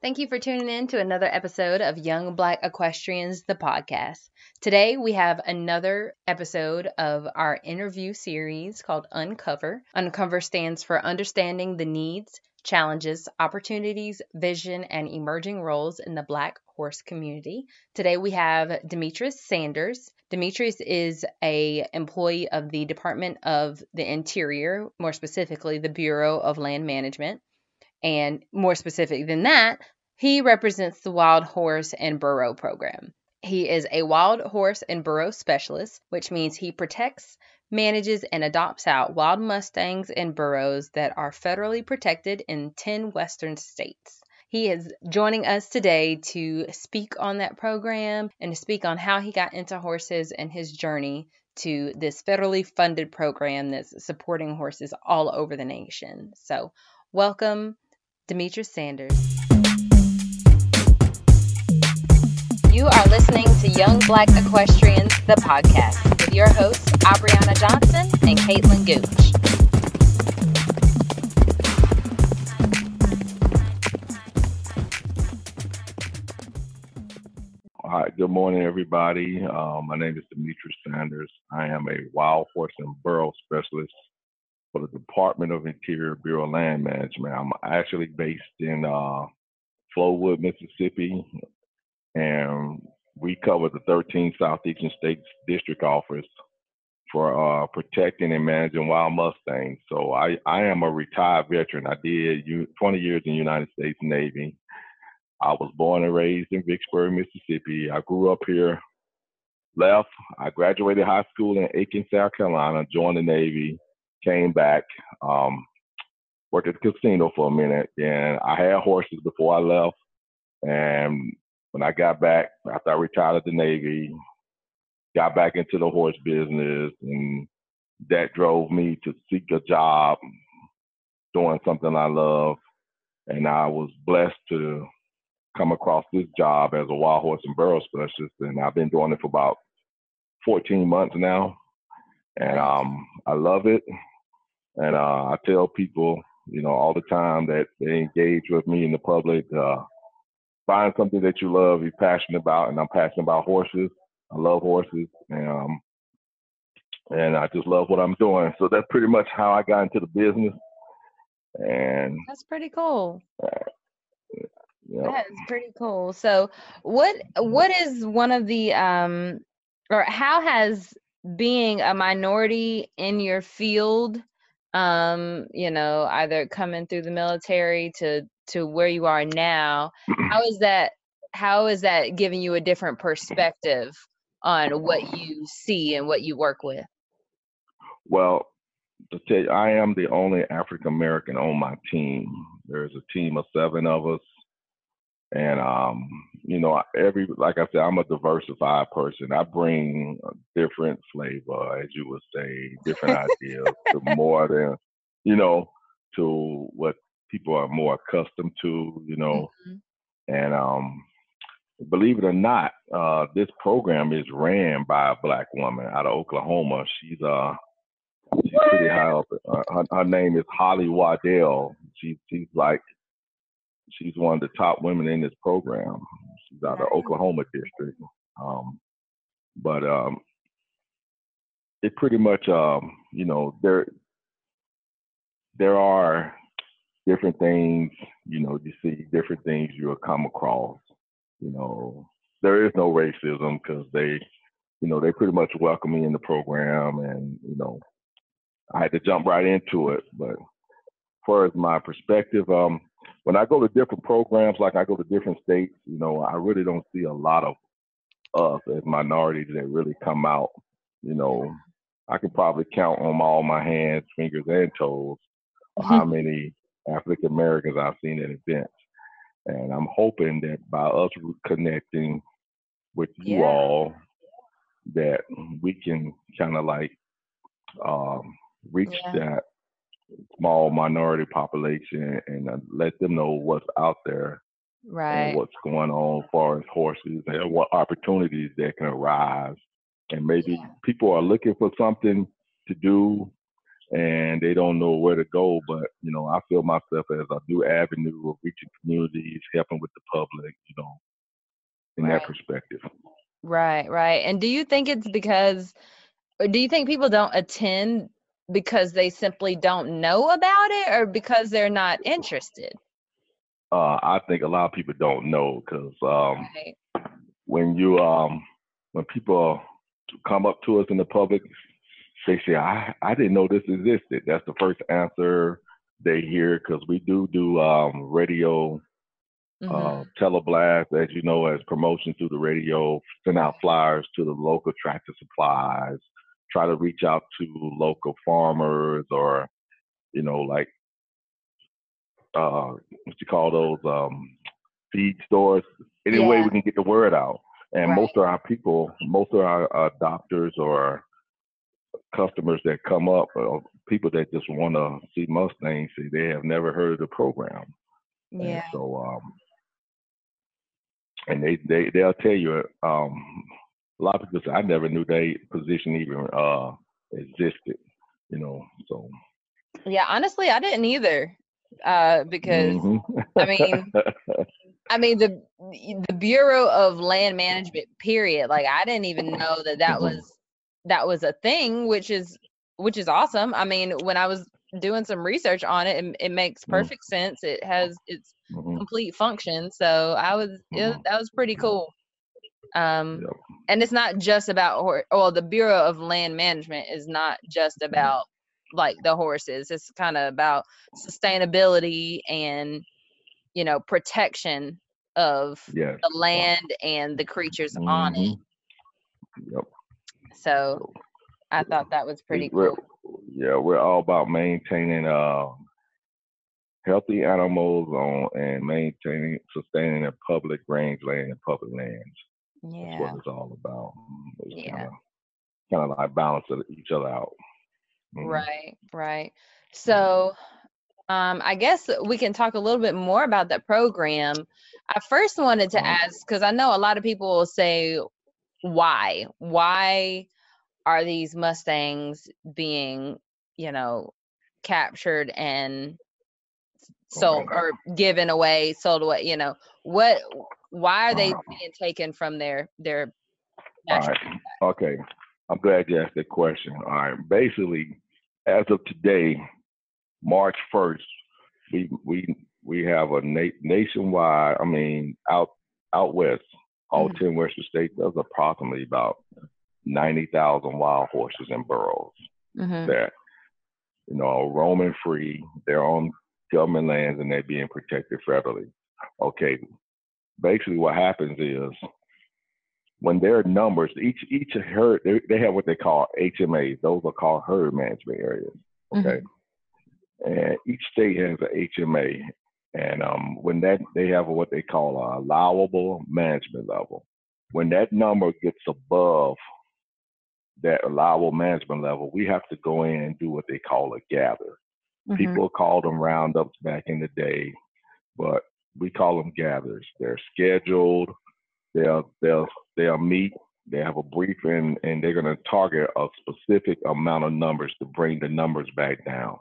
Thank you for tuning in to another episode of Young Black Equestrians, the podcast. Today we have another episode of our interview series called Uncover. Uncover stands for Understanding the Needs, Challenges, Opportunities, Vision, and Emerging Roles in the Black Horse Community. Today we have Demetrius Sanders. Demetrius is a employee of the Department of the Interior, more specifically the Bureau of Land Management. And more specific than that, he represents the Wild Horse and Burro program. He is a wild horse and burro specialist, which means he protects, manages, and adopts out wild Mustangs and burros that are federally protected in 10 western states. He is joining us today to speak on that program and to speak on how he got into horses and his journey to this federally funded program that's supporting horses all over the nation. So, welcome, Demetrius Sanders. You are listening to Young Black Equestrians, the podcast, with your hosts, Abriana Johnson and Caitlin Gooch. All right, good morning, everybody. Um, my name is Demetrius Sanders. I am a wild horse and burro specialist for the Department of Interior Bureau of Land Management. I'm actually based in uh, Flowood, Mississippi, and we cover the 13 Southeastern States District Office for uh, protecting and managing wild Mustangs. So I, I am a retired veteran. I did 20 years in the United States Navy. I was born and raised in Vicksburg, Mississippi. I grew up here, left. I graduated high school in Aiken, South Carolina, joined the Navy, came back, um, worked at the casino for a minute. Then I had horses before I left. And when I got back after I retired at the Navy, got back into the horse business, and that drove me to seek a job doing something I love. And I was blessed to come across this job as a wild horse and burro specialist, and I've been doing it for about 14 months now, and um, I love it. And uh, I tell people, you know, all the time that they engage with me in the public. Uh, find something that you love, you're passionate about, and I'm passionate about horses. I love horses, and um, and I just love what I'm doing. So that's pretty much how I got into the business. And that's pretty cool. Uh, yeah. That is pretty cool. So, what what is one of the um, or how has being a minority in your field um you know either coming through the military to to where you are now how is that how is that giving you a different perspective on what you see and what you work with? Well to tell you i am the only african american on my team. There's a team of seven of us and um you know every like i said i'm a diversified person i bring a different flavor as you would say different ideas to more than you know to what people are more accustomed to, you know. Mm-hmm. And um, believe it or not, uh, this program is ran by a black woman out of Oklahoma. She's uh, she's pretty high up. Uh, her, her, name is Holle' Waddell. She's she's like she's one of the top women in this program. She's out of Oklahoma district. Um, but um, it pretty much um, you know there there are different things, you know, you see different things you'll come across. You know, there is no racism because they, you know, they pretty much welcome me in the program, and you know, I had to jump right into it. But as far as my perspective, um, when I go to different programs, like I go to different states, you know, I really don't see a lot of us as minorities that really come out. You know, I can probably count on all my hands, fingers, and toes how many African Americans I've seen at events. And I'm hoping that by us connecting with you yeah. all, that we can kind of like um, reach yeah. that small minority population and uh, let them know what's out there right and what's going on as far as horses and what opportunities that can arise and maybe yeah. people are looking for something to do and they don't know where to go. But you know, I feel myself as a new avenue of reaching communities, helping with the public. You know, in Right. that perspective. Right, right. And do you think it's because, or do you think people don't attend because they simply don't know about it or because they're not interested? Uh, I think a lot of people don't know because um, Right. when you um, when people come up to us in the public, they say, "I I didn't know this existed." That's the first answer they hear because we do do um, radio Mhm. uh, teleblast, as you know, as promotion through the radio, send out flyers to the local tractor supplies, try to reach out to local farmers or, you know, like, uh, what you call those, um, feed stores. Any way we can get the word out. And Right. most of our people, most of our uh, doctors or customers that come up, uh, people that just want to see Mustangs, say they have never heard of the program. And Yeah. so, um, and they they they'll tell you, um, a lot of people say I never knew that position even uh existed. You know, so Yeah, honestly, I didn't either. Uh, because Mhm. I mean, I mean the the Bureau of Land Management period, like I didn't even know that that Mhm. was that was a thing, which is which is awesome. I mean, when I was doing some research on it, it, it makes Mm. perfect sense. It has its Mhm. complete function. So I was it, Mhm. that was pretty cool. Um, Yep. and it's not just about or well, the Bureau of Land Management is not just Mm-hmm. about like the horses. It's kind of about sustainability and you know protection of Yes. the land and the creatures on it. Yep. So I thought that was pretty we're, cool. Yeah, we're all about maintaining uh, healthy animals on and maintaining, sustaining the public rangeland and public lands. That's what it's all about. It's Yeah. kind of like balance each other out. Mhm. Right, right. So, um, I guess we can talk a little bit more about that program. I first wanted to Mhm. ask because I know a lot of people will say, why? Why are these Mustangs being, you know, captured and sold Okay. or given away, sold away? You know, what? Why are they being taken from their their All natural? Okay. I'm glad you asked that question. All right. Basically, as of today, March 1st, we we we have a na- nationwide. I mean, out out west, all Mhm. ten western states. There's approximately about ninety thousand wild horses and burros Mhm. that you know are roaming free. They're on government lands and they're being protected federally. Okay. Basically, what happens is when their numbers, each each herd, they, they have what they call HMAs. Those are called herd management areas. Okay, and each state has an HMA, and um, when that they have what they call a allowable management level. When that number gets above that allowable management level, we have to go in and do what they call a gather. Mhm. People called them roundups back in the day, but we call them gathers. They're scheduled. They'll they'll they'll meet. They have a briefing, and they're going to target a specific amount of numbers to bring the numbers back down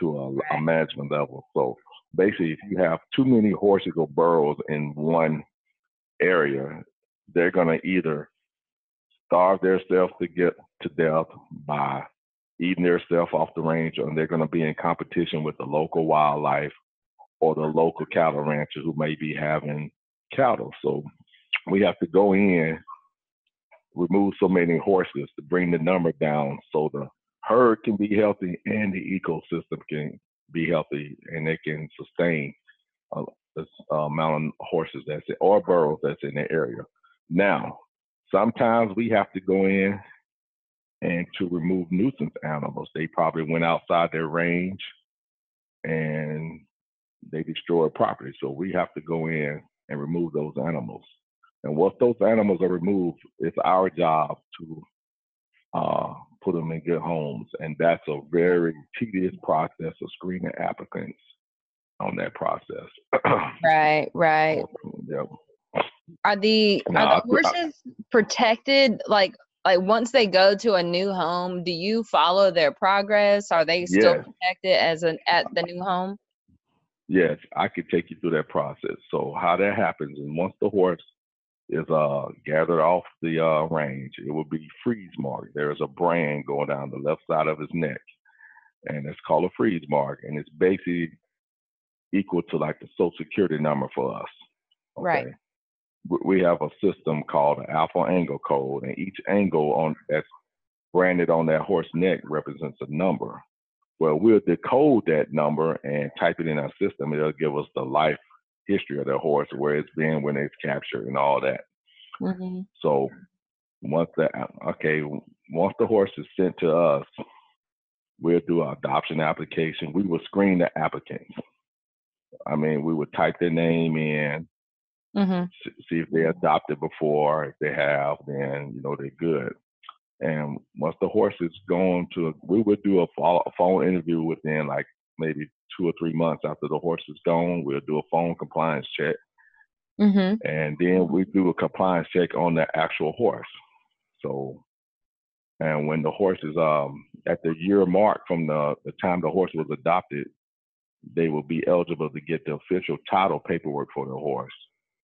to a, a management level. So basically, if you have too many horses or burros in one area, they're going to either starve themselves to get to death by eating themselves off the range, or they're going to be in competition with the local wildlife or the local cattle ranchers who may be having cattle. So we have to go in, remove so many horses to bring the number down so the herd can be healthy and the ecosystem can be healthy and they can sustain uh, this uh, amount of horses that's in, or burros that's in the area. Now, sometimes we have to go in and to remove nuisance animals. They probably went outside their range and they destroy property. So we have to go in and remove those animals. And once those animals are removed, it's our job to uh, put them in good homes. And that's a very tedious process of screening applicants on that process. Right, right. yep. Are the are I- the horses protected like like once they go to a new home, do you follow their progress? Are they still Yes. protected as an at the new home? Yes, I could take you through that process. So how that happens is once the horse is uh gathered off the uh range, it will be freeze mark. There is a brand going down the left side of his neck, and it's called a freeze mark, and it's basically equal to like the social security number for us. Right. We have a system called the alpha angle code, and each angle on that's branded on that horse neck represents a number. Well, we'll decode that number and type it in our system. It'll give us the life history of the horse, where it's been when it's captured, and all that. Mm-hmm. So once that okay, once the horse is sent to us, we'll do our adoption application. We will screen the applicants. I mean, we would type their name in, Mm-hmm. see if they adopted before. If they have, then you know they're good. And once the horse is gone to, we would do a, follow, a phone interview within like maybe two or three months after the horse is gone. We'll do a phone compliance check, Mm-hmm. and then we do a compliance check on the actual horse. So, and when the horse is um at the year mark from the the time the horse was adopted, they will be eligible to get the official title paperwork for the horse,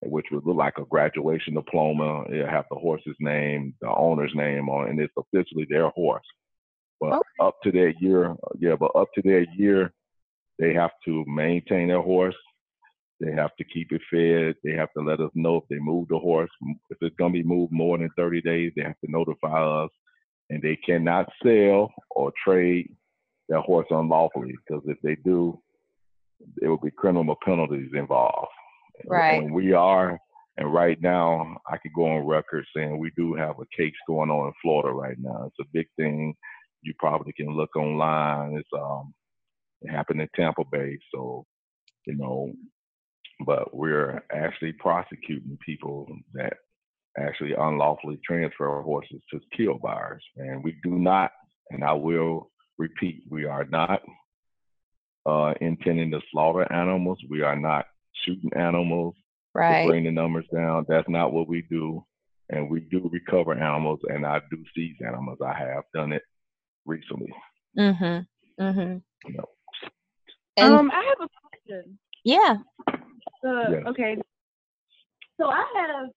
which would look like a graduation diploma. It'll have the horse's name, the owner's name on, it, and it's officially their horse. But Okay. up to that year, yeah, but up to that year, they have to maintain their horse. They have to keep it fed. They have to let us know if they move the horse. If it's going to be moved more than 30 days, they have to notify us. And they cannot sell or trade their horse unlawfully because if they do, there will be criminal penalties involved. Right. And we are, and right now, I could go on record saying we do have a case going on in Florida right now. It's a big thing. You probably can look online. It's um, it happened in Tampa Bay, so you know, but we're actually prosecuting people that actually unlawfully transfer horses to kill buyers, and we do not. And I will repeat, we are not uh, intending to slaughter animals. We are not shooting animals to Right. bring the numbers down. That's not what we do. And we do recover animals, and I do seize animals. I have done it recently. Mm-hmm. Mm-hmm. You know. And um, I have a question. yeah. Uh, Yes. Okay. So I have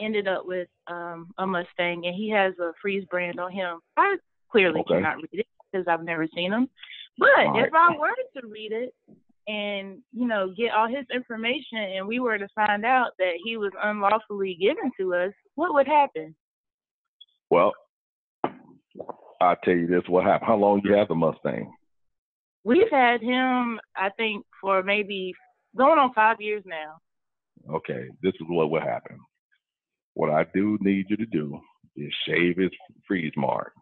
ended up with um, a Mustang, and he has a freeze brand on him. I clearly Okay. cannot read it because I've never seen him. But All if I were to read it and you know get all his information, and we were to find out that he was unlawfully given to us, what would happen? Well, I'll tell you this: what happened? How long you have the Mustang? We've had him, I think, for maybe going on five years now. Okay, this is what will happen. What I do need you to do is shave his freeze mark.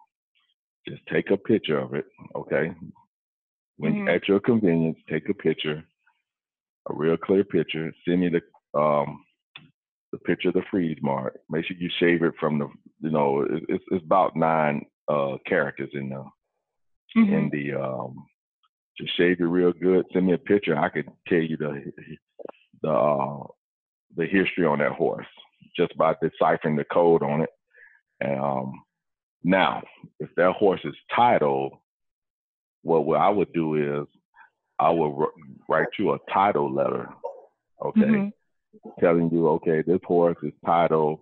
Just take a picture of it, okay? When Mhm. at your convenience, take a picture, a real clear picture. Send me the um the picture of the freeze mark. Make sure you shave it from the you know it, it's it's about nine uh characters in the Mm-hmm. in the um just shave it real good. Send me a picture. I could tell you the the uh, the history on that horse just by deciphering the code on it. And um, now, if that horse is titled, well, what I would do is I would wr- write you a title letter, okay, Mhm. telling you, okay, this horse is titled,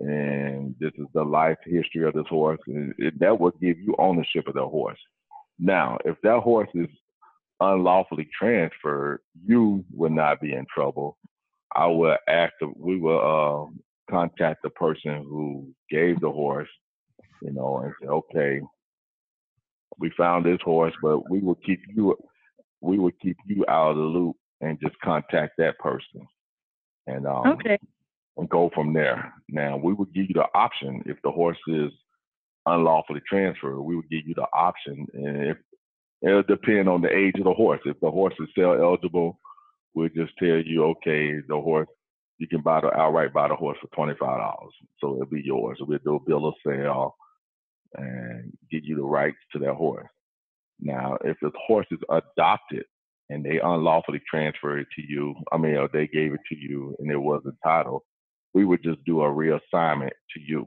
and this is the life history of this horse. And it, that would give you ownership of the horse. Now, if that horse is unlawfully transferred, you will not be in trouble. I will ask, the, we will uh, contact the person who gave the horse, you know, and say, okay, we found this horse, but we will keep you, we will keep you out of the loop and just contact that person, and um, Okay. and go from there. Now, we would give you the option if the horse is unlawfully transferred. We would give you the option, and if it'll depend on the age of the horse. If the horse is sale eligible, we'll just tell you, okay, the horse you can buy the outright buy the horse for twenty five dollars, so it'll be yours. We'll do a bill of sale and give you the rights to that horse. Now, if the horse is adopted and they unlawfully transferred it to you, I mean, they gave it to you and it wasn't titled, we would just do a reassignment to you.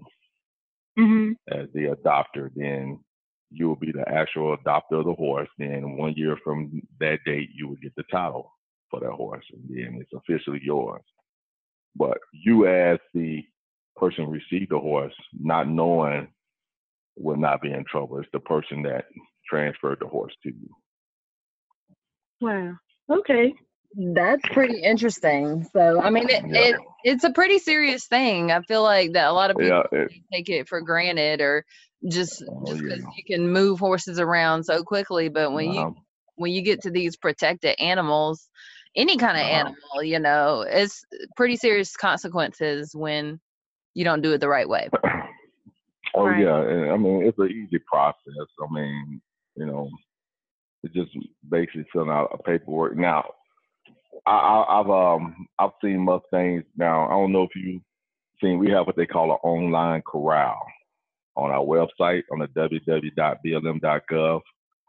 Mhm. as the adopter, then you will be the actual adopter of the horse. Then one year from that date, you will get the title for that horse, and then it's officially yours. But you, as the person who received the horse, not knowing, will not be in trouble. It's the person that transferred the horse to you. Wow. Okay. That's pretty interesting. So, I mean, it, Yeah. it it's a pretty serious thing. I feel like that a lot of people Yeah, it, take it for granted or just Oh, just because yeah. you can move horses around so quickly. But when you uh, when you get to these protected animals, any kind of Uh-huh. animal, you know, it's pretty serious consequences when you don't do it the right way. oh Right. yeah, and I mean it's an easy process. I mean, you know, it's just basically filling out a paperwork. Now, I, I, I've um I've seen Mustangs. Now I don't know if you seen we have what they call an online corral on our website on the www.blm.gov,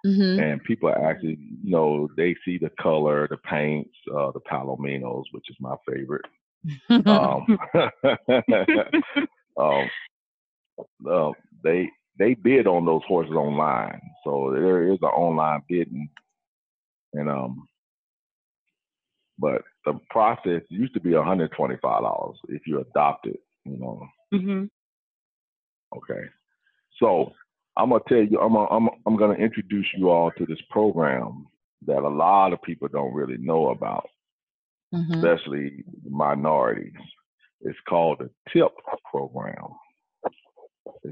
Mm-hmm. and people actually, you know, they see the color, the paints, uh, the palominos, which is my favorite. um, um, uh, they they bid on those horses online, so there is an online bidding, and um, but the process used to be one hundred twenty five dollars if you adopt it, you know. Mhm. Okay, so I'm gonna tell you, I'm gonna, I'm I'm gonna introduce you all to this program that a lot of people don't really know about Mhm. especially minorities. It's called the TIP program.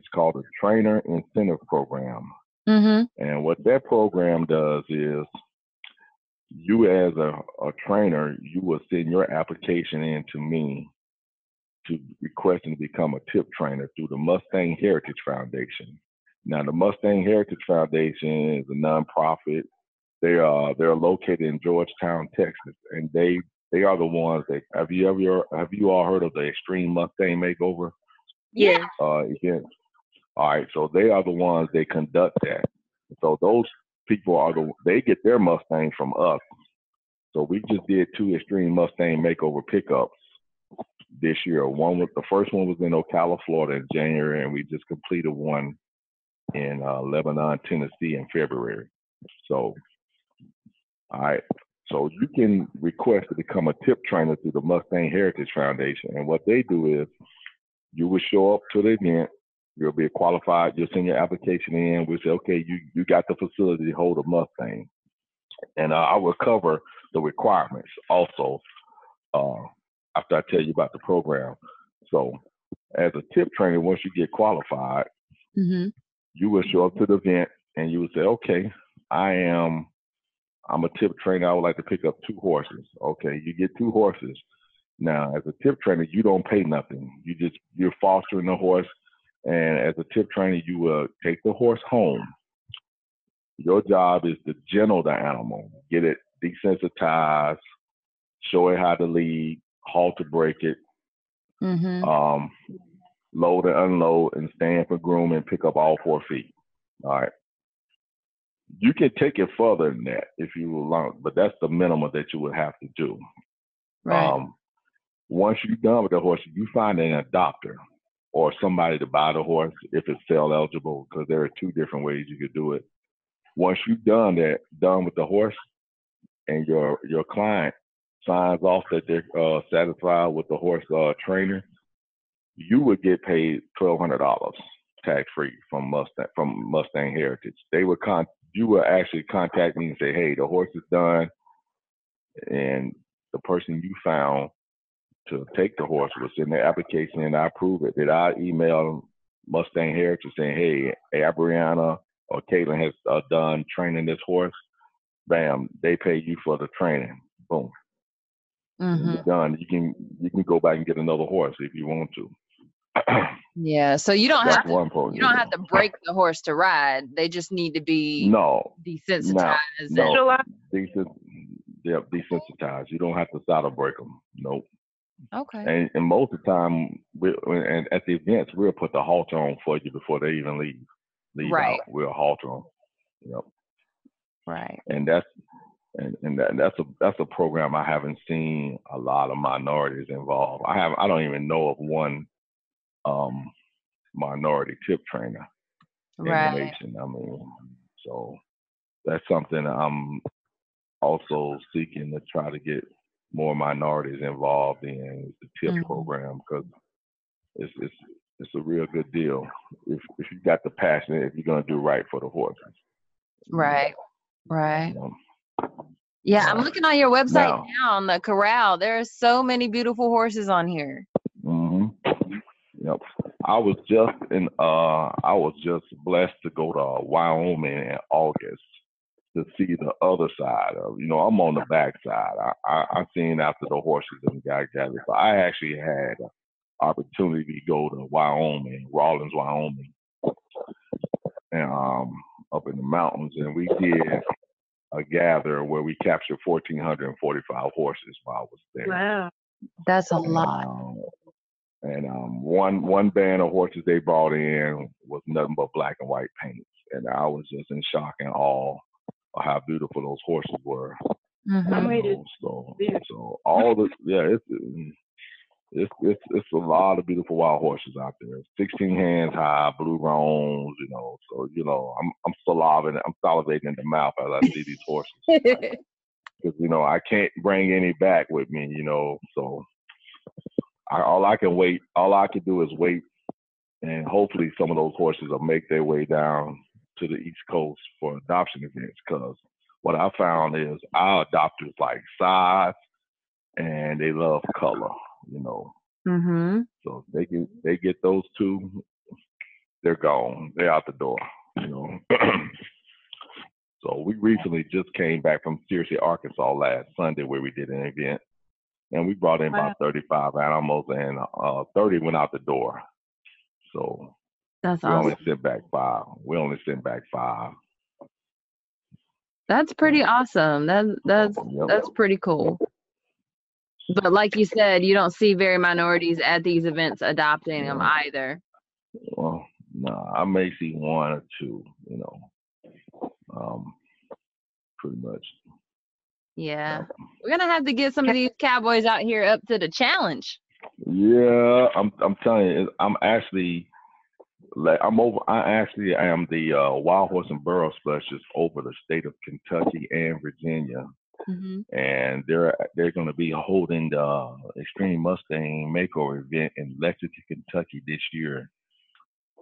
It's called the Trainer Incentive Program. Mhm. And what that program does is you as a, a trainer, you will send your application in to me to requesting to become a tip trainer through the Mustang Heritage Foundation. Now the Mustang Heritage Foundation is a nonprofit. They are they're located in Georgetown, Texas, and they they are the ones that have you ever have you all heard of the Extreme Mustang Makeover Yeah. uh, event? All right, so they are the ones they conduct that. So those people are the they get their Mustang from us. So we just did two Extreme Mustang Makeover pickups this year. One was the first one was in Ocala, Florida in January, and we just completed one in uh, Lebanon, Tennessee in February. So, all right. So you can request to become a tip trainer through the Mustang Heritage Foundation. And what they do is you will show up to the event. You'll be qualified. You'll send your application in. We'll say, okay, you, you got the facility to hold a Mustang. And uh, I will cover the requirements also uh, after I tell you about the program. So as a tip trainer, once you get qualified, Mhm. you will show up to the event and you will say, okay, I am, I'm a tip trainer. I would like to pick up two horses. Okay, you get two horses. Now, as a tip trainer, you don't pay nothing. You just, you're fostering the horse. And as a tip trainer, you will take the horse home. Your job is to gentle the animal, get it desensitized, show it how to lead, halt to break it, Mhm. um, load and unload, and stand for groom and pick up all four feet. All right. You can take it further than that if you will learn, but that's the minimum that you would have to do. Right. Um, once you're done with the horse, you find an adopter or somebody to buy the horse if it's sale eligible, because there are two different ways you could do it. Once you've done that, done with the horse, and your your client signs off that they're uh, satisfied with the horse uh, trainer, you would get paid twelve hundred dollars tax free from Mustang from Mustang Heritage. They would con you would actually contact me and say, hey, the horse is done, and the person you found to take the horse was in their application and I approve it. Did I email Mustang Heritage saying, hey, hey Brianna or Caitlin has uh, done training this horse? Bam, they pay you for the training. Boom. When Mhm. you're done. You can you can go back and get another horse if you want to. Yeah. So you don't have to one program. you don't have to break the horse to ride. They just need to be No, desensitized. and- no. July. decent. Yeah, desensitized. You don't have to saddle break them. Nope. Okay. And, and most of the time, we and at the events, we'll put the halter on for you before they even leave. Leave Right. out. We'll halter them. Yep. Right. And that's and, and that, that's a that's a program I haven't seen a lot of minorities involved. I have I don't even know of one um minority tip trainer Right. innovation. I mean, so that's something I'm also seeking to try to get more minorities involved in the tip Mhm. program because it's it's it's a real good deal if if you got the passion if you're gonna do right for the horses. Right. Right. Know? Yeah, I'm looking on your website now- now on the corral. There are so many beautiful horses on here. hmm Yep. I was just in uh I was just blessed to go to Wyoming in August to see the other side of you know, I'm on the back side. I, I, I seen after the horses and got gathered. So I actually had an opportunity to go to Wyoming, Rawlins, Wyoming. And um up in the mountains and we did a gather where we captured fourteen hundred and forty five horses while I was there. Wow. That's a And, lot. um, and um, one one band of horses they brought in was nothing but black and white paints, and I was just in shock and awe of how beautiful those horses were. Mhm. Wait, You it's know, so beautiful. so all the yeah, it's mm, it's it's it's a lot of beautiful wild horses out there. Sixteen hands high, blue roans, you know. So you know, I'm I'm salivating, I'm salivating in the mouth as I see these horses because you know I can't bring any back with me, you know. So I, all I can wait, all I can do is wait, and hopefully some of those horses will make their way down to the East Coast for adoption events. Because what I found is our adopters like size and they love color, you know. mhm. So they get they get those two, they're gone. They're out the door, you know. so we recently just came back from Searcy, Arkansas last Sunday where we did an event. And we brought in about 35 animals and uh, 30 went out the door. So That's we awesome. only sent back five. We only sent back five. That's pretty awesome. That that's that's pretty cool. But like you said, you don't see very minorities at these events adopting them either. Well, no, I may see one or two, you know. Um, pretty much. Yeah. We're gonna have to get some of these cowboys out here up to the challenge. Yeah, I'm I'm telling you, I'm actually like I'm over I actually am the uh, wild horse and burro specialist over the state of Kentucky and Virginia. hmm And they're they're gonna be holding the Extreme Mustang Makeover event in Lexington, Kentucky this year.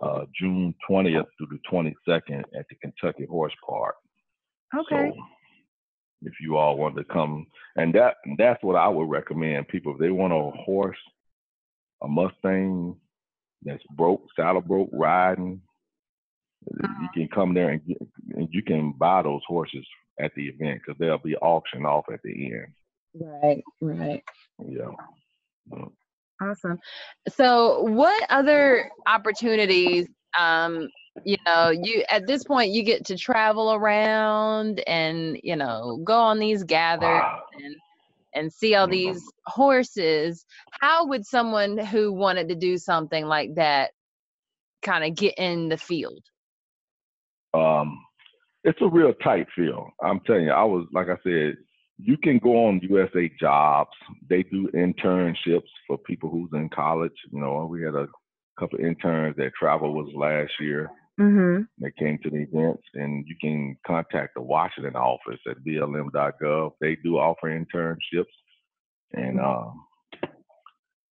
Uh, June 20th through the 22nd at the Kentucky Horse Park. Okay. So if you all want to come, and that that's what I would recommend people if they want a horse, a Mustang that's broke, saddle broke, riding. You can come there and get, and you can buy those horses at the event because they'll be auctioned off at the end. Right, right. Yeah. Mm. Awesome. So, what other opportunities? Um, you know, you at this point you get to travel around and you know go on these gathers and and see all Mhm. these horses. How would someone who wanted to do something like that kind of get in the field? um, it's a real tight field. I'm telling you, I was like I said, you can go on USA Jobs. They do internships for people who's in college. You know, we had a couple interns that traveled with us last year. Mm-hmm. They came to the events, and you can contact the Washington office at blm.gov. They do offer internships, and um,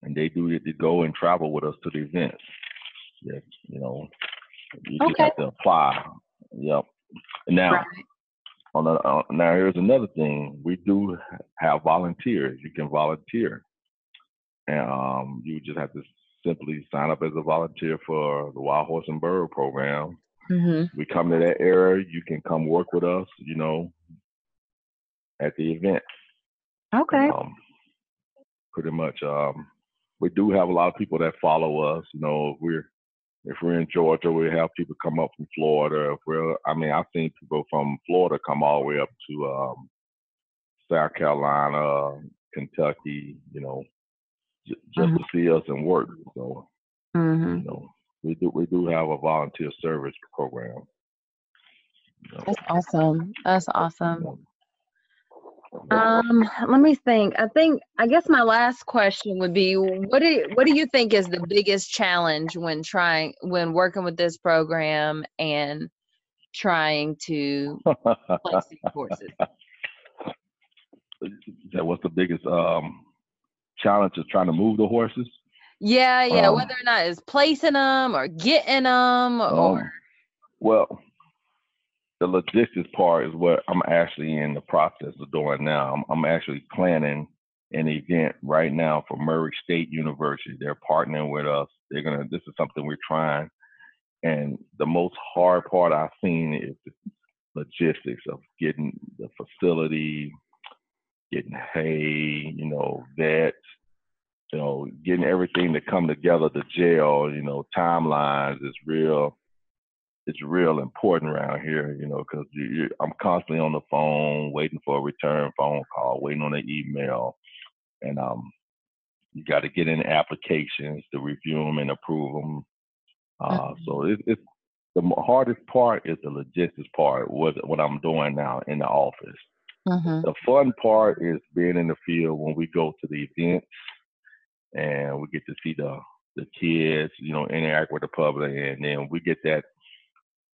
and they do get to go and travel with us to the events. Yeah, you know, you just have to apply. Yep. Now, Right. on the, uh, now here's another thing. We do have volunteers. You can volunteer, and um, you just have to simply sign up as a volunteer for the Wild Horse and Burro program. Mm-hmm. We come to that area. You can come work with us. You know, at the event. Okay. Um, pretty much. Um, we do have a lot of people that follow us. You know, if we're if we're in Georgia, we have people come up from Florida. If we're, I mean, I've seen people from Florida come all the way up to um, South Carolina, Kentucky. You know, j- just to see us and work. So, Mm-hmm. you know, we do we do have a volunteer service program. You know, That's awesome. That's awesome. Um, let me think. I think I guess my last question would be what do what do you think is the biggest challenge when trying when working with this program and trying to place these horses? That was the biggest um challenge is trying to move the horses? Yeah, yeah. Um, whether or not it's placing them or getting them or Um, well, the logistics part is what I'm actually in the process of doing now. I'm, I'm actually planning an event right now for Murray State University. They're partnering with us. They're gonna. This is something we're trying, and the most hard part I've seen is the logistics of getting the facility, getting hay, you know, vets, you know, getting everything to come together to jail, you know, timelines is real. It's real important around here, you know, because I'm constantly on the phone, waiting for a return phone call, waiting on an email, and um, you got to get in applications to review them and approve them. Uh, So it, it's the hardest part is the logistics part. What what I'm doing now in the office. Mhm. The fun part is being in the field when we go to the events and we get to see the the kids, you know, interact with the public, and then we get that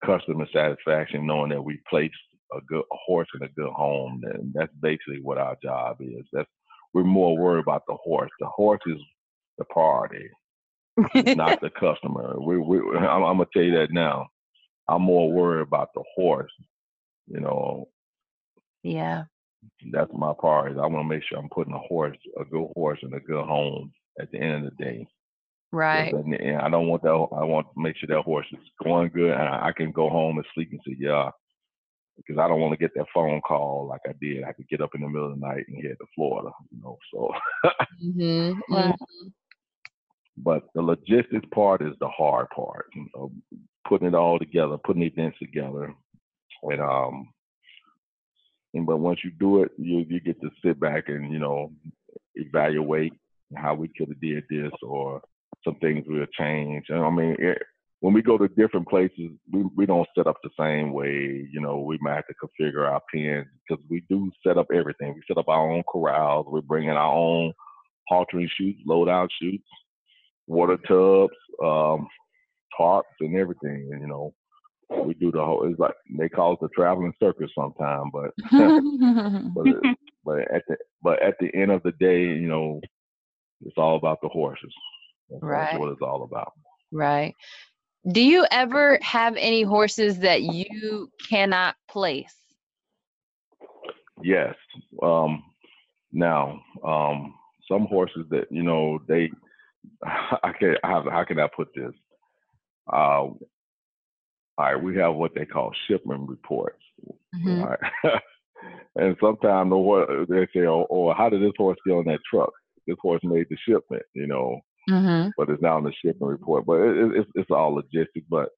customer satisfaction knowing that we placed a good a horse in a good home. And that's basically what our job is. That's we're more worried about the horse. The horse is the priority, not the customer. We we I'm, I'm gonna tell you that now. I'm more worried about the horse. You know, yeah. that's my priority. I want to make sure I'm putting a horse, a good horse, in a good home at the end of the day. Right. end, I don't want that. I want to make sure that horse is going good, and I can go home and sleep and say, yeah, because I don't want to get that phone call like I did. I could get up in the middle of the night and head to Florida, you know. So, mm-hmm. Right. but the logistics part is the hard part. You know, putting it all together, putting events together, and um, and but once you do it, you you get to sit back and you know evaluate how we could have did this or some things we'll change. And I mean, it, when we go to different places, we we don't set up the same way. You know, we might have to configure our pens because we do set up everything. We set up our own corrals. We bring in our own haltering chutes, load out chutes, water tubs, um, tarps, and everything. And you know, we do the whole. It's like they call it the traveling circus sometime, but but but at the but at the end of the day, you know, it's all about the horses. That's, Right. that's what it's all about. right. Do you ever have any horses that you cannot place? Yes. Um, now, um, some horses that you know they, I can how, how can I put this? Uh, all right, we have what they call shipment reports. Mhm. All right. and sometimes the horse they say, oh, oh, how did this horse get on that truck? This horse made the shipment, you know. Mhm. but it's not on the shipment report. But it, it, it's it's all logistic. But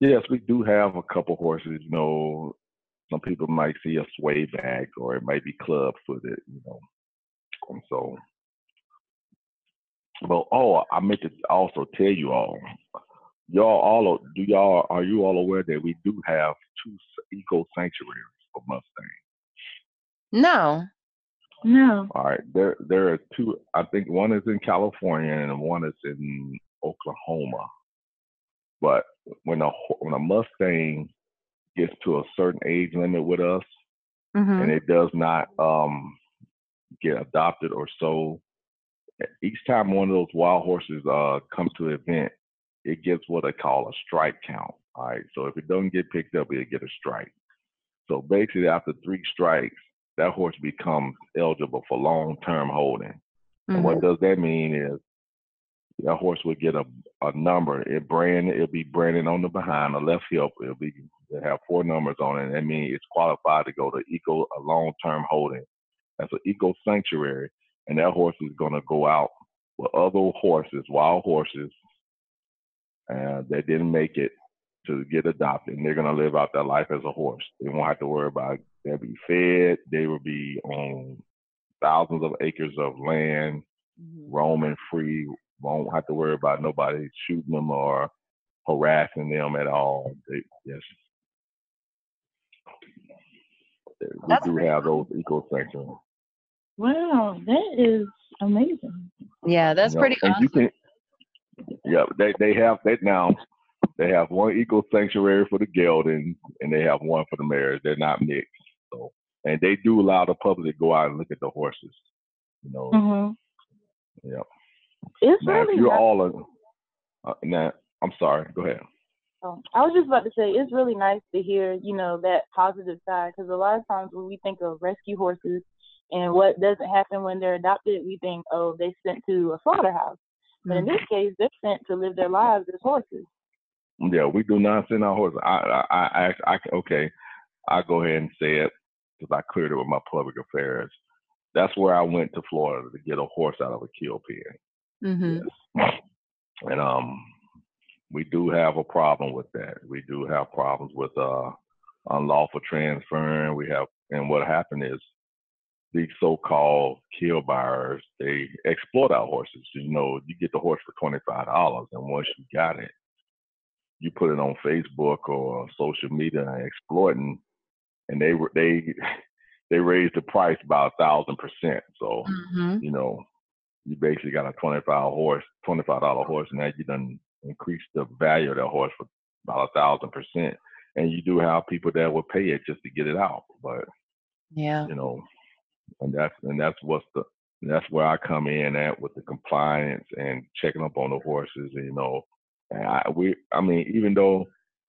yes, we do have a couple horses. You know, some people might see a sway back, or it might be club footed. You know, and so. Well, oh, I meant to also tell you all. Y'all all do y'all are you all aware that we do have two eco sanctuaries for Mustang? No. No. All right, there there are two. I think one is in California and one is in Oklahoma. But when a when a Mustang gets to a certain age limit with us, Mhm. and it does not um, get adopted or sold, each time one of those wild horses uh, come to the event, it gets what they call a strike count. All right, so if it doesn't get picked up, it'll get a strike. So basically, after three strikes, that horse becomes eligible for long-term holding. And Mhm. what does that mean is that horse would get a, a number. It brand it'll be branded on the behind, the left hip. It'll be it'll have four numbers on it. That means it's qualified to go to eco a long term holding. That's an eco sanctuary, and that horse is gonna go out with other horses, wild horses, uh, that didn't make it to get adopted, and they're gonna live out their life as a horse. They won't have to worry about they'll be fed. They will be on thousands of acres of land Mhm. roaming free, won't have to worry about nobody shooting them or harassing them at all. They, yes. we That's do pretty have those eco sanctuaries. Wow, that is amazing. Yeah, that's you know, pretty and awesome. you can yeah they they have they now they have one eco sanctuary for the geldings and they have one for the mares they're not mixed so and they do allow the public to go out and look at the horses you know hmm yeah It's now if really you're nice. all a, uh, now i'm sorry go ahead Oh, I was just about to say it's really nice to hear, you know, that positive side because a lot of times when we think of rescue horses and what doesn't happen when they're adopted, we think, oh, they sent to a slaughterhouse. But in this case, they're sent to live their lives as horses. yeah we do not send our horses i i i, I, I okay i go ahead and say it because i cleared it with my public affairs that's where i went to florida to get a horse out of a kill pen Mhm. and um we do have a problem with that. We do have problems with uh unlawful transferring. We have and what happened is these so-called kill buyers they exploit our horses. You know, you get the horse for twenty-five dollars, and once you got it, you put it on Facebook or social media and exploiting, and they were they they raised the price by a thousand percent. So Mhm. you know, you basically got a twenty-five horse, twenty-five dollar horse, and now you done increase the value of that horse for about a thousand percent. And you do have people that will pay it just to get it out, but Yeah. you know, and that's and that's what's the that's where I come in at with the compliance and checking up on the horses. You know, and I we I mean even though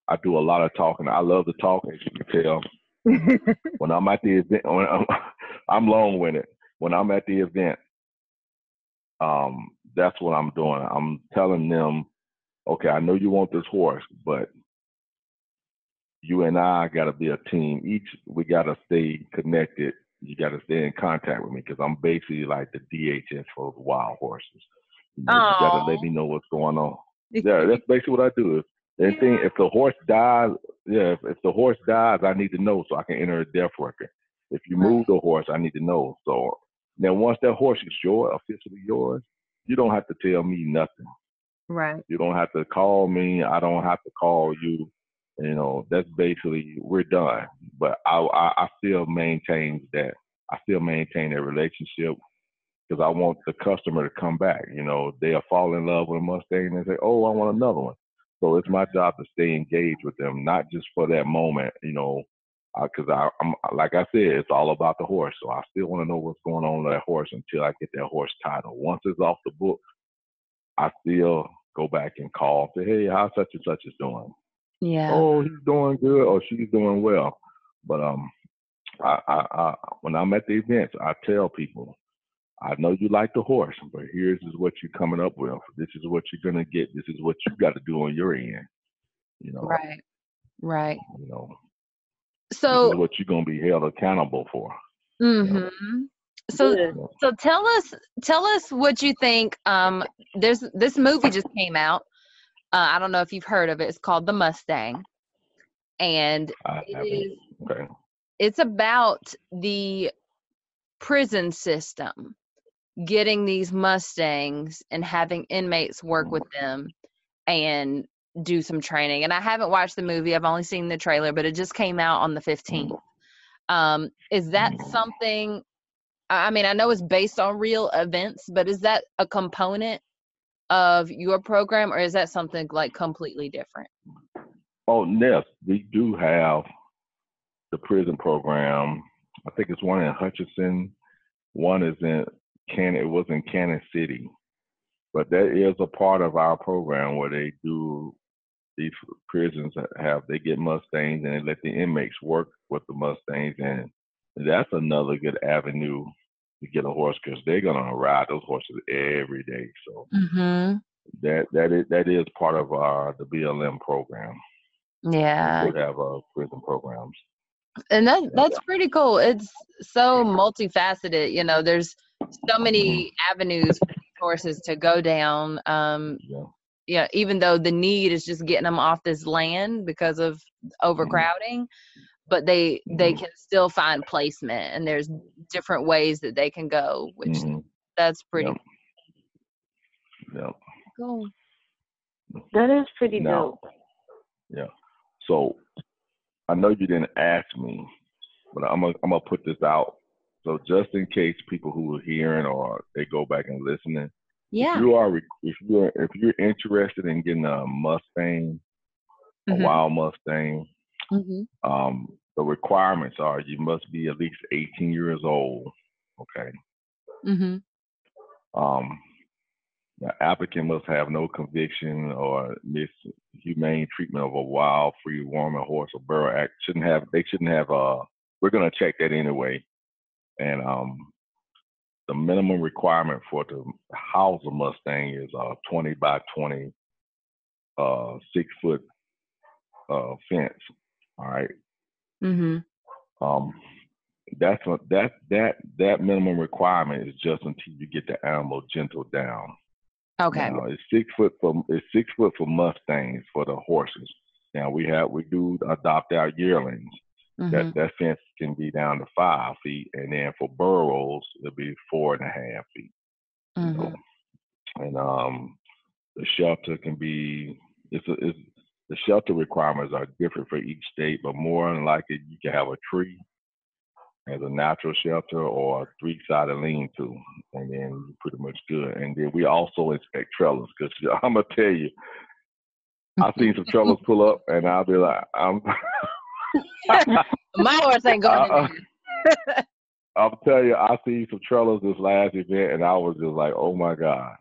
I do a lot of talking, I love to talk as you can tell. when I'm at the event, when I'm, I'm long winded. When I'm at the event, um, that's what I'm doing. I'm telling them, okay, I know you want this horse, but you and I got to be a team. Each we got to stay connected. You got to stay in contact with me because I'm basically like the DHS for wild horses. You, know, you got to let me know what's going on. Yeah, that's basically what I do. And thing, if the horse dies, yeah, if, if the horse dies, I need to know so I can enter a death record. If you move the horse, I need to know. So now, once that horse is yours, officially yours, you don't have to tell me nothing. Right. You don't have to call me. I don't have to call you. You know, that's basically we're done. But I, I, I still maintain that. I still maintain that relationship because I want the customer to come back. You know, they'll fall in love with a Mustang and say, "Oh, I want another one." So it's my job to stay engaged with them, not just for that moment. You know, uh, because I, I'm like I said, it's all about the horse. So I still want to know what's going on with that horse until I get that horse title. Once it's off the book, I still go back and call, say, "Hey, how such and such is doing?" Yeah. oh, he's doing good or she's doing well. But um, I, I, I when I'm at the events, I tell people, I know you like the horse, but here's is what you're coming up with. This is what you're gonna get. This is what you got to do on your end. You know, Right. Right. you know, this So. is what you're gonna be held accountable for. Mm-hmm. So So tell us tell us what you think. Um, there's this movie just came out. Uh, I don't know if you've heard of it. It's called The Mustang, and it is Okay. it's about the prison system getting these Mustangs and having inmates work with them and do some training. And I haven't watched the movie. I've only seen the trailer, but it just came out on the 15th. Um, is that something? I I mean, I know it's based on real events, but is that a component of your program, or is that something like completely different? Oh, yes, we do have the prison program. I think it's one in Hutchinson. One is in Can. It was in Kansas City, but that is a part of our program where they do these prisons have they get Mustangs and they let the inmates work with the Mustangs, and that's another good avenue to get a horse because they're gonna ride those horses every day. So Mm-hmm. that that is that is part of our the BLM program. Yeah. We have uh, prison programs. and that that's pretty cool it's so multifaceted you know there's so many avenues for these horses to go down um Yeah. yeah even though the need is just getting them off this land because of overcrowding but they they Mhm. can still find placement and there's different ways that they can go which Mhm. that's pretty Yep. Yeah. cool That is pretty Now, dope. yeah. So I know you didn't ask me, but I'm gonna I'm gonna put this out. So just in case people who are hearing or they go back and listening, Yeah. if you are if you're if you're interested in getting a Mustang, a Mhm. wild Mustang, hmm um, the requirements are you must be at least 18 years old. Okay. hmm Um, the applicant must have no conviction or mishumane treatment of a wild, free, roaming horse or burro act. Shouldn't have. They shouldn't have. Uh, we're gonna check that anyway. And um, the minimum requirement for to house a Mustang is uh 20 by 20, uh six foot uh fence. All right. hmm Um, that's what that that that minimum requirement is just until you get the animal gentle down. Okay. Now, it's six foot for it's six foot for Mustangs for the horses. Now we have we do adopt our yearlings. hmm That that fence can be down to five feet, and then for burros it'll be four and a half feet. You hmm know? And um, the shelter can be it's, a, it's the shelter requirements are different for each state, but more than likely you can have a tree as a natural shelter or a three-sided lean-to, and then you're pretty much good. And then we also inspect trellis because I'm gonna tell you, I've seen some trellis pull up, and I'll be like, I'm. My horse ain't going Uh. I'll tell you, I see some trellis this last event, and I was just like, "Oh my god,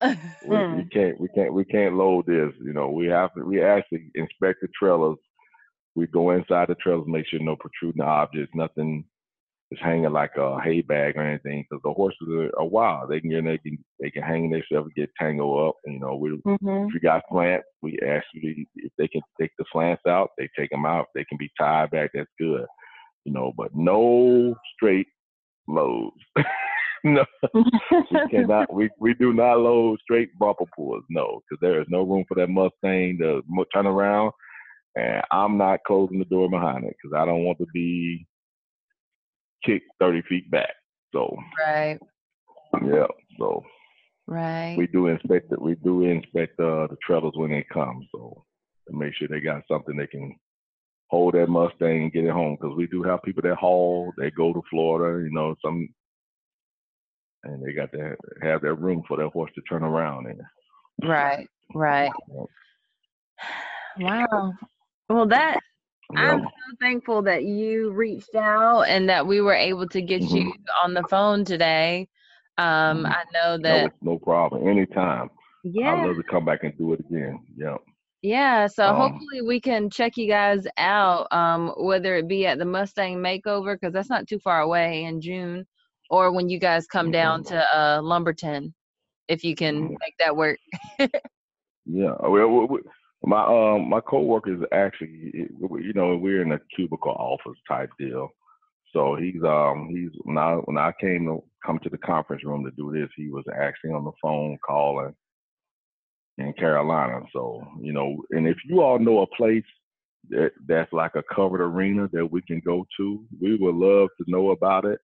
we, we Mm. can't, we can't, we can't load this." You know, we have to, we actually inspect the trailers. We go inside the trailers, make sure no protruding objects, nothing is hanging like a hay bag or anything, because the horses are, are wild. They can get, they can, they can hang themselves and get tangled up. You know, we Mhm. if you got slants, we actually if they can take the slants out, they take them out. If they can be tied back, that's good. You know, but no straight loads. no, we cannot. We we do not load straight bumper pulls. No, because there is no room for that Mustang to turn around. And I'm not closing the door behind it because I don't want to be kicked 30 feet back. So right. yeah, so Right. we do inspect it. We do inspect uh, the trailers when they come, so to make sure they got something they can hold that Mustang and get it home. Because we do have people that haul, they go to Florida, you know, some, and they got to have that room for their horse to turn around in. Right. Right. Wow. Well, that I'm so thankful that you reached out and that we were able to get you on the phone today. Um, Mhm. I know that, no problem. Anytime. Yeah. I'd love to come back and do it again. Yeah. yeah. So Um, hopefully we can check you guys out, um, whether it be at the Mustang Makeover, because that's not too far away in June, or when you guys come down Mhm. to uh, Lumberton, if you can Mhm. make that work. Yeah, well, we, my um my coworkers actually, you know, we're in a cubicle office type deal. So he's um he's when I when I came to come to the conference room to do this, he was actually on the phone calling in Carolina. So you know, and if you all know a place that that's like a covered arena that we can go to, we would love to know about it.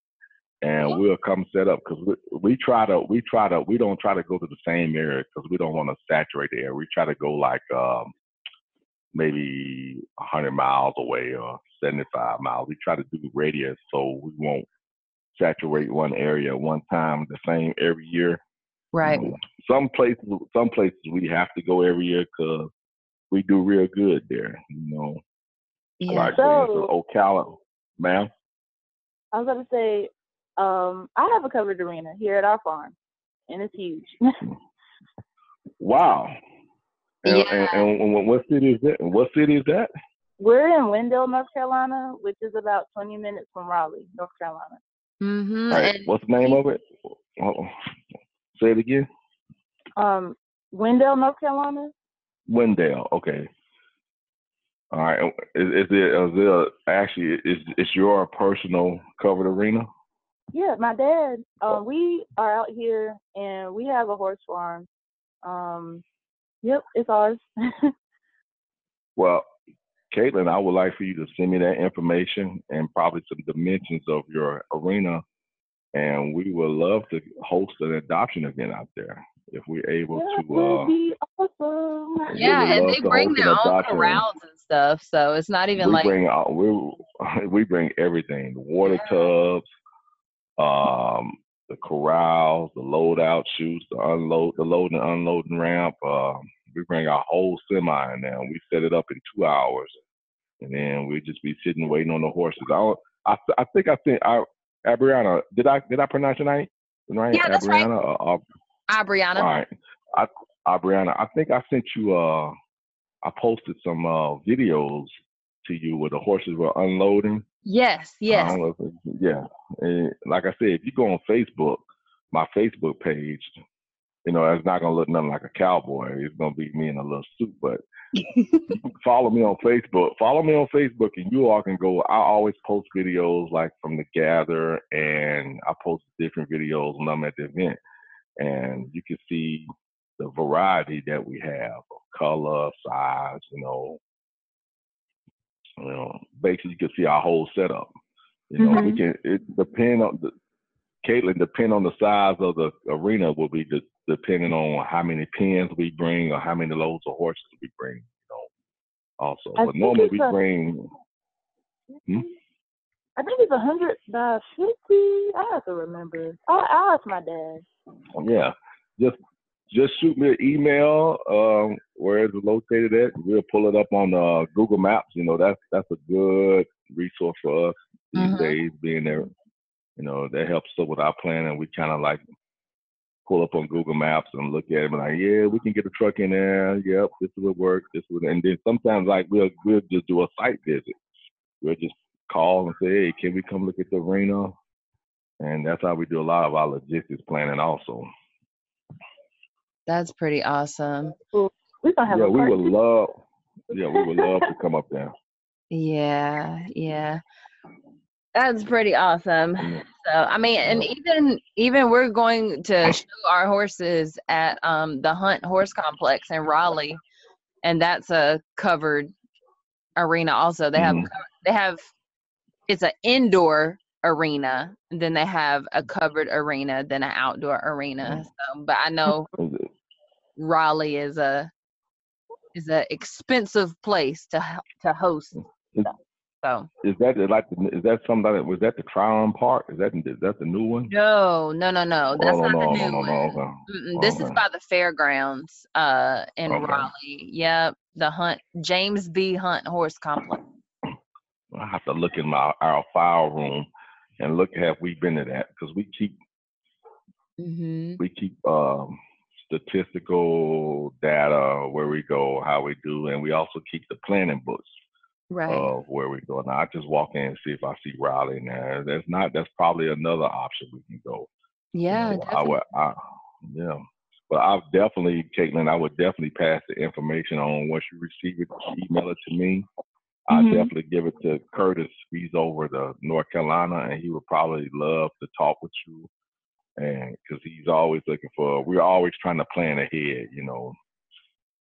And we'll come set up because we, we try to we try to we don't try to go to the same area because we don't want to saturate the area. We try to go like um, maybe 100 miles away or 75 miles. We try to do radius so we won't saturate one area at one time the same every year. Right. You know, Some places some places we have to go every year because we do real good there. You know, Yeah. like So- Ocala, ma'am. I was gonna say, um, I have a covered arena here at our farm, and it's huge. Wow. And, Yeah. and, and, what- what city is that? What city is that? We're in Wendell, North Carolina, which is about 20 minutes from Raleigh, North Carolina. Mm-hmm. All right, what's the name of it? Oh, say it again. Um, Wendell, North Carolina. Wendell. Okay. All right. Is, is it is it actually is is your personal covered arena? Yeah, my dad. Um, we are out here, and we have a horse farm. Um, yep, it's ours. Well, Caitlin, I would like for you to send me that information and probably some dimensions of your arena, and we would love to host an adoption event out there. if we're able That to. would Uh, be awesome. Yeah, and they bring their own adoption. corrals and stuff, so it's not even we like bring out we we bring everything: the water tubs, um, the corrals, the load out chutes, the unload, the load and unloading ramp. Uh, we bring our whole semi in there. And we set it up in two hours, and then we just be sitting waiting on the horses. I don't, I I think I think I Abriana. Did I did I pronounce your name? Right, Yeah, that's right. Abriana. Uh, uh, ah, Brianna. all right. I, Brianna, I think I sent you, uh, I posted some uh, videos to you where the horses were unloading. Yes, yes. don't know if it- yeah. And like I said, if you go on Facebook, my Facebook page, you know, it's not gonna look nothing like a cowboy. It's gonna be me in a little suit. But follow me on Facebook. Follow me on Facebook, and you all can go. I always post videos like from the gather, and I post different videos when I'm at the event, and you can see the variety that we have of color, size. You know, you know, basically you can see our whole setup. You know, we Mhm. can it depend on the Caitlin, depend on the size of the arena will be de- depending on how many pins we bring or how many loads of horses we bring. You know, also, I but normally we a- bring. Hmm? I think it's a hundred by fifty. I have to remember. I'll, I'll ask my dad. Yeah, just just shoot me an email. Um, where it's located at, we'll pull it up on uh, Google Maps. You know, that's that's a good resource for us these Mhm. days. Being there, you know, that helps us with our planning. We kind of like pull up on Google Maps and look at it and like, yeah, we can get a truck in there. Yep, this would work. This would, and then sometimes like we'll we'll just do a site visit. We'll just call and say, hey, can we come look at the arena? And that's how we do a lot of our logistics planning also. That's pretty awesome. We're gonna have yeah, a we would love. Yeah, we would love to come up there. Yeah, yeah. That's pretty awesome. So I mean, and even even we're going to show our horses at um the Hunt Horse Complex in Raleigh, and that's a covered arena. Also, they have Mhm. they have it's an indoor arena, and then they have a covered arena, then an outdoor arena. So, but I know Raleigh is a is a expensive place to to host. Is- So Is that like the, is that somebody was that the Tryon Park? Is that is that the new one? no, no, no, no. That's oh, not no, the no, new no, one. no, okay. This is Okay. by the fairgrounds uh in Okay. Raleigh. Yep, the Hunt James B. Hunt Horse Complex. I have to look in my our file room and look have we been to that because we keep hmm we keep um, statistical data where we go, how we do, and we also keep the planning books Right. of where we go. Now I just walk in and see if I see Raleigh in there. That's not. That's probably another option we can go. You yeah, know, I would. I, yeah. But I'll definitely, Caitlin, I would definitely pass the information on once you receive it, email it to me. I'll Mhm. definitely give it to Curtis. He's over to North Carolina, and he would probably love to talk with you. And because he's always looking for, we're always trying to plan ahead. You know,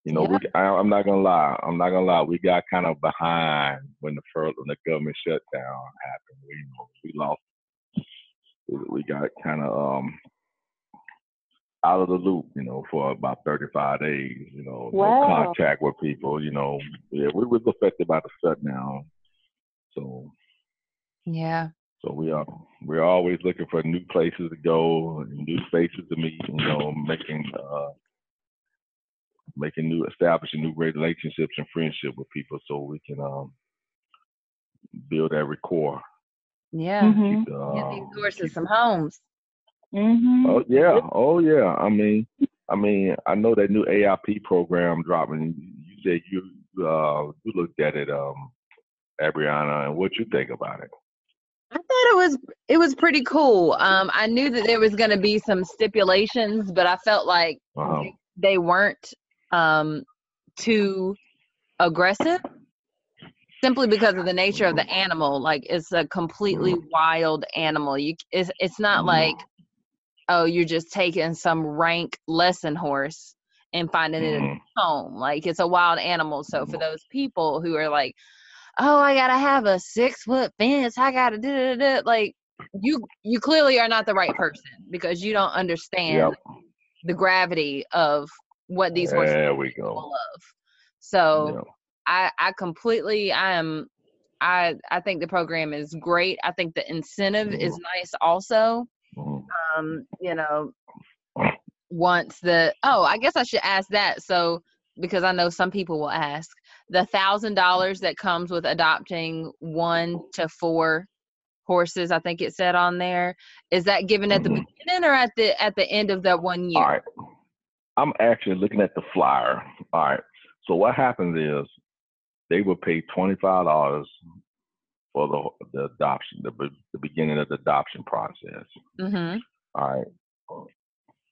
you know, we. I, I'm not gonna lie. I'm not gonna lie. We got kind of behind when the first when the government shutdown happened. We, you know, we lost. We, we got kind of um out of the loop, you know, for about 35 days, you know, Wow. no contact with people, you know. Yeah, we was affected by the shutdown. So, Yeah. So we are we're always looking for new places to go, and new spaces to meet, you know, making uh making new establishing new relationships and friendship with people so we can um build that rapport. Yeah. Mhm. Keep the, Get these um, horses some homes. Mhm. Oh yeah, oh yeah. I mean, I mean, I know that new AIP program dropping. You said you uh you looked at it, um, Abriana, and what you think about it? It was it was pretty cool. Um, I knew that there was going to be some stipulations, but I felt like Uh-huh. they weren't um, too aggressive simply because of the nature of the animal. Like it's a completely wild animal. You it's, it's not like oh you're just taking some rank lesson horse and finding it at home. Like it's a wild animal. So for those people who are like oh i gotta have a six foot fence i gotta do it like you you clearly are not the right person because you don't understand Yep. the gravity of what these horses There are we capable go. of. So Yeah. I I completely I am I I think the program is great. I think the incentive is nice also. Mhm. Um, you know, once the oh, I guess I should ask that. So because I know some people will ask the thousand dollars that comes with adopting one to four horses. I think it said on there. Is that given at the Mhm. beginning or at the at the end of that one year? All right. I'm actually looking at the flyer. All right. So what happens is they will pay twenty five dollars for the the adoption, the the beginning of the adoption process. Mm-hmm. All right.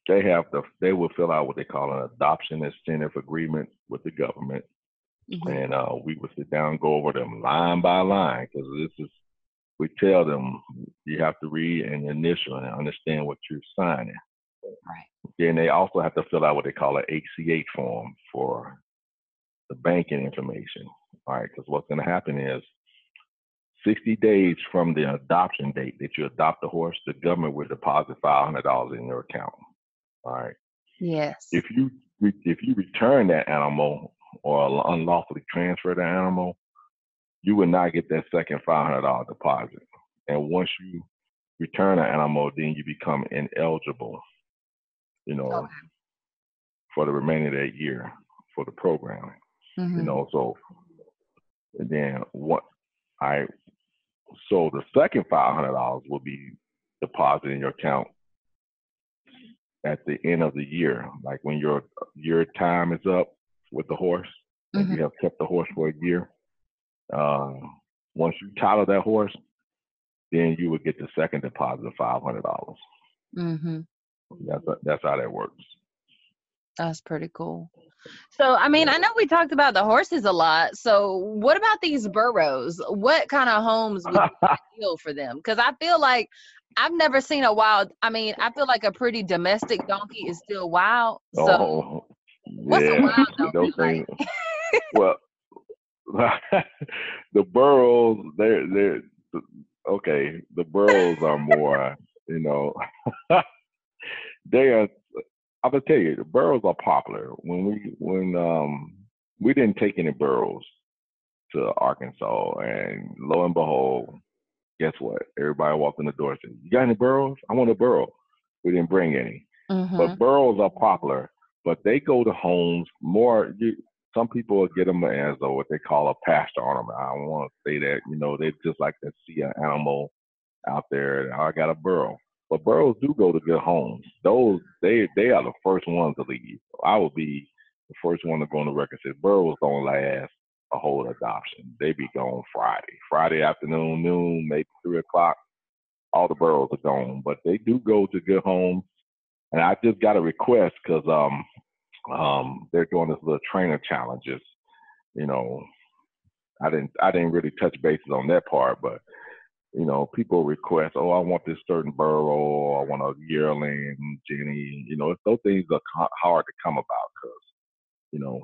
They have the they will fill out what they call an adoption incentive agreement with the government, mm-hmm. and uh, we would sit down and go over them line by line because this is we tell them you have to read and initial and understand what you're signing. Right. Then they also have to fill out what they call an ACH form for the banking information. All right, because what's going to happen is 60 days from the adoption date that you adopt the horse, the government will deposit $500 in your account. All right. Yes. If you if you return that animal or unlawfully transfer the animal, you will not get that second $500 deposit. And once you return an animal, then you become ineligible. You know, Okay. for the remainder of that year for the program. Mhm. You know, so and then what I so the second five hundred dollars will be deposited in your account at the end of the year, like when your your time is up with the horse Mhm. you have kept the horse for a year. Uh, once you title that horse, then you would get the second deposit of five hundred dollars. Mm-hmm. That's that's how that works. That's pretty cool. So, I mean, I know we talked about the horses a lot. So, what about these burros? What kind of homes would be ideal for them? Because I feel like I've never seen a wild. I mean, I feel like a pretty domestic donkey is still wild. So, oh, what's a yeah, wild donkey like? well, the burros, they're they're okay. The burros are more, you know, they are. I'm gonna tell you, the burros are popular. When we when um we didn't take any burros to Arkansas, and lo and behold, guess what? Everybody walked in the door and said, "You got any burros? I want a burro." We didn't bring any. Mhm. But burros are popular, but they go to homes more. You, some people get them as a, what they call a pasture ornament. I don't want to say that. You know, they just like to see an animal out there. I got a burro. But burros do go to good homes. Those they they are the first ones to leave. I will be the first one to go on the record and say burros don't last a whole adoption. They be gone Friday, Friday afternoon, noon, maybe three o'clock. All the burros are gone, but they do go to good homes. And I just got a request because um um they're doing this little trainer challenges. You know, I didn't I didn't really touch bases on that part, but you know, people request, oh, I want this certain burro, I want a yearling, Jenny. You know, those things are hard to come about because, you know,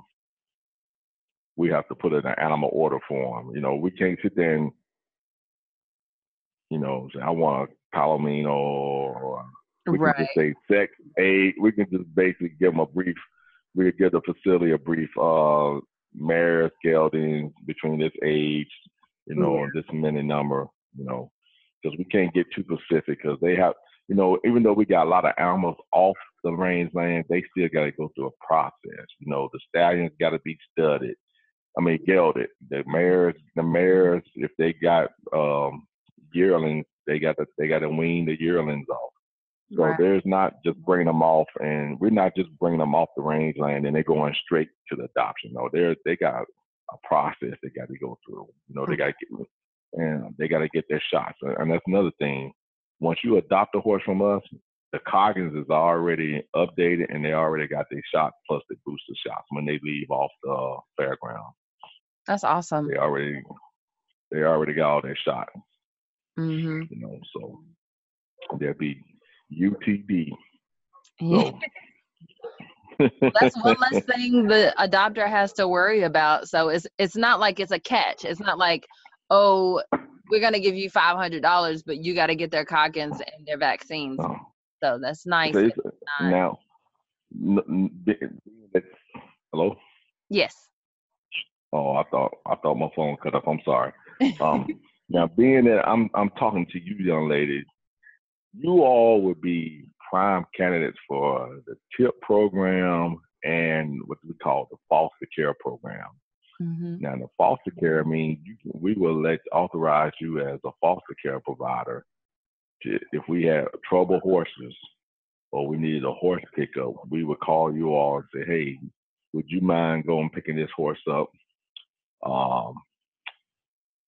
we have to put in an animal order form. You know, we can't sit there and, you know, say I want a Palomino or we right. can just say sex, age. We can just basically give them a brief. We could give the facility a brief uh, mares, geldings between this age, you know, and this many number, you know, because we can't get too specific because they have, you know, even though we got a lot of animals off the rangeland, they still got to go through a process. You know, the stallions got to be studded. I mean, gelded. The mares, the mares, if they got um, yearlings, they got to they got to wean the yearlings off. So Right. there's not just bringing them off, and we're not just bringing them off the rangeland and they're going straight to the adoption. No, they're they got a process they got to go through. You know, they got to get and they got to get their shots. And that's another thing. Once you adopt a horse from us, the Coggins is already updated and they already got their shots plus the booster shots when they leave off the fairground. That's awesome. They already they already got all their shots. Mm-hmm. You know, so they'll be UTD. So That's one less thing the adopter has to worry about. So it's it's not like it's a catch. It's not like, oh, we're gonna give you five hundred dollars, but you got to get their Coggins and their vaccines. Oh, So that's nice. so It's it's- not- now, hello. Yes. Oh, I thought I thought my phone cut off. I'm sorry. Um, now, being that I'm I'm talking to you, young lady, you all would be prime candidates for the TIP program and what we call the foster care program. Mm-hmm. Now, the foster care means we will let authorize you as a foster care provider to, if we have trouble horses or we needed a horse pickup, we would call you all and say, "Hey, would you mind going picking this horse up, um,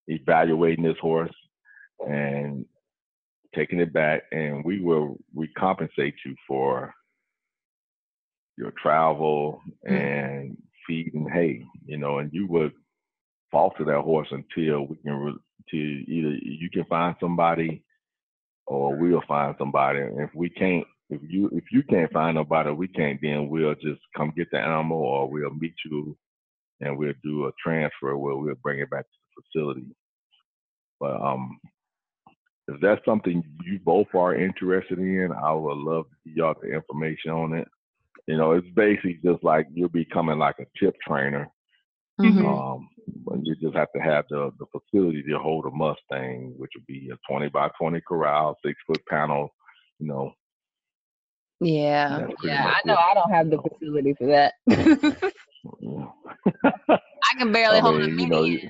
evaluating this horse, and taking it back, and we will recompensate you for your travel and feed and hay, you know, and you would foster that horse until we can to either you can find somebody or we'll find somebody. And if we can't, if you if you can't find nobody, we can't. Then we'll just come get the animal, or we'll meet you, and we'll do a transfer where we'll bring it back to the facility. But um, if that's something you both are interested in, I would love to give y'all the information on it. You know, it's basically just like you're becoming like a tip trainer. Mm-hmm. Um, but you just have to have the, the facility to hold a Mustang, which would be a 20 by 20 corral, six foot panel, you know. Yeah, yeah, I know I don't have the facility for that. I can barely I mean, hold a mini. You know, you,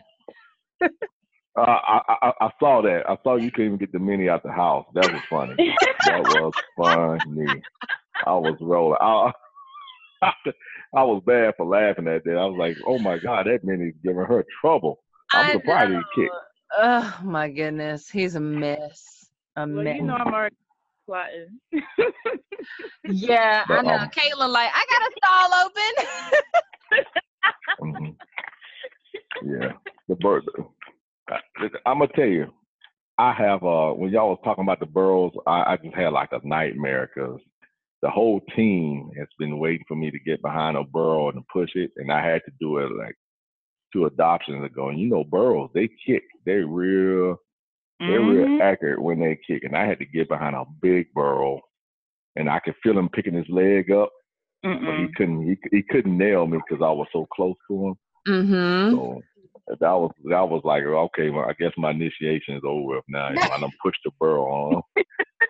uh, I, I, I saw that. I saw you couldn't even get the mini out the house. That was funny. that was funny. I was rolling. I, I was bad for laughing at that. I was like, "Oh my god, that mini's giving her trouble." I'm surprised he kicked. Oh my goodness, he's a mess. A well, mess. you know I'm already plotting. yeah, but, I know. Um, Kayla, like, I got a stall open. mm-hmm. Yeah, the bird. I'm gonna tell you, I have uh when y'all was talking about the Burros, I, I just had like a nightmare because the whole team has been waiting for me to get behind a Burro and push it, and I had to do it like two adoptions ago. And you know, Burros they kick, they real, they're mm-hmm. real accurate when they kick, and I had to get behind a big Burro, and I could feel him picking his leg up, Mm-mm. but he couldn't he he couldn't nail me because I was so close to him. Mm-hmm. So that was that was like okay, well, I guess my initiation is over now. You know, I done pushed the burro on. you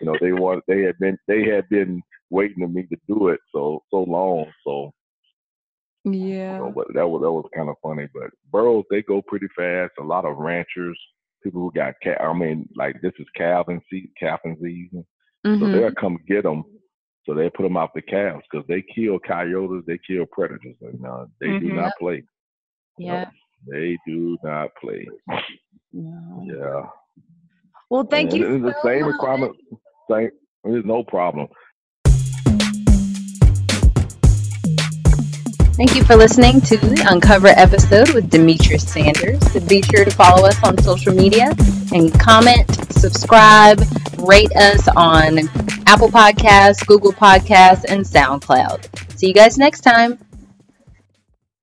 know, they want they had been they had been waiting for me to do it so so long. So yeah, you know, but that was that was kind of funny. But burros they go pretty fast. A lot of ranchers, people who got cat. I mean, like this is calving season, calving season, mm-hmm. so they'll come get them. So they put them out the calves because they kill coyotes, they kill predators, and uh, they mm-hmm. do not play. Yeah. They do not play. No. Yeah. Well, thank and you. It's the same requirement. Same. There's no problem. Thank you for listening to the Uncover episode with Demetrius Sanders. Be sure to follow us on social media and comment, subscribe, rate us on Apple Podcasts, Google Podcasts, and SoundCloud. See you guys next time.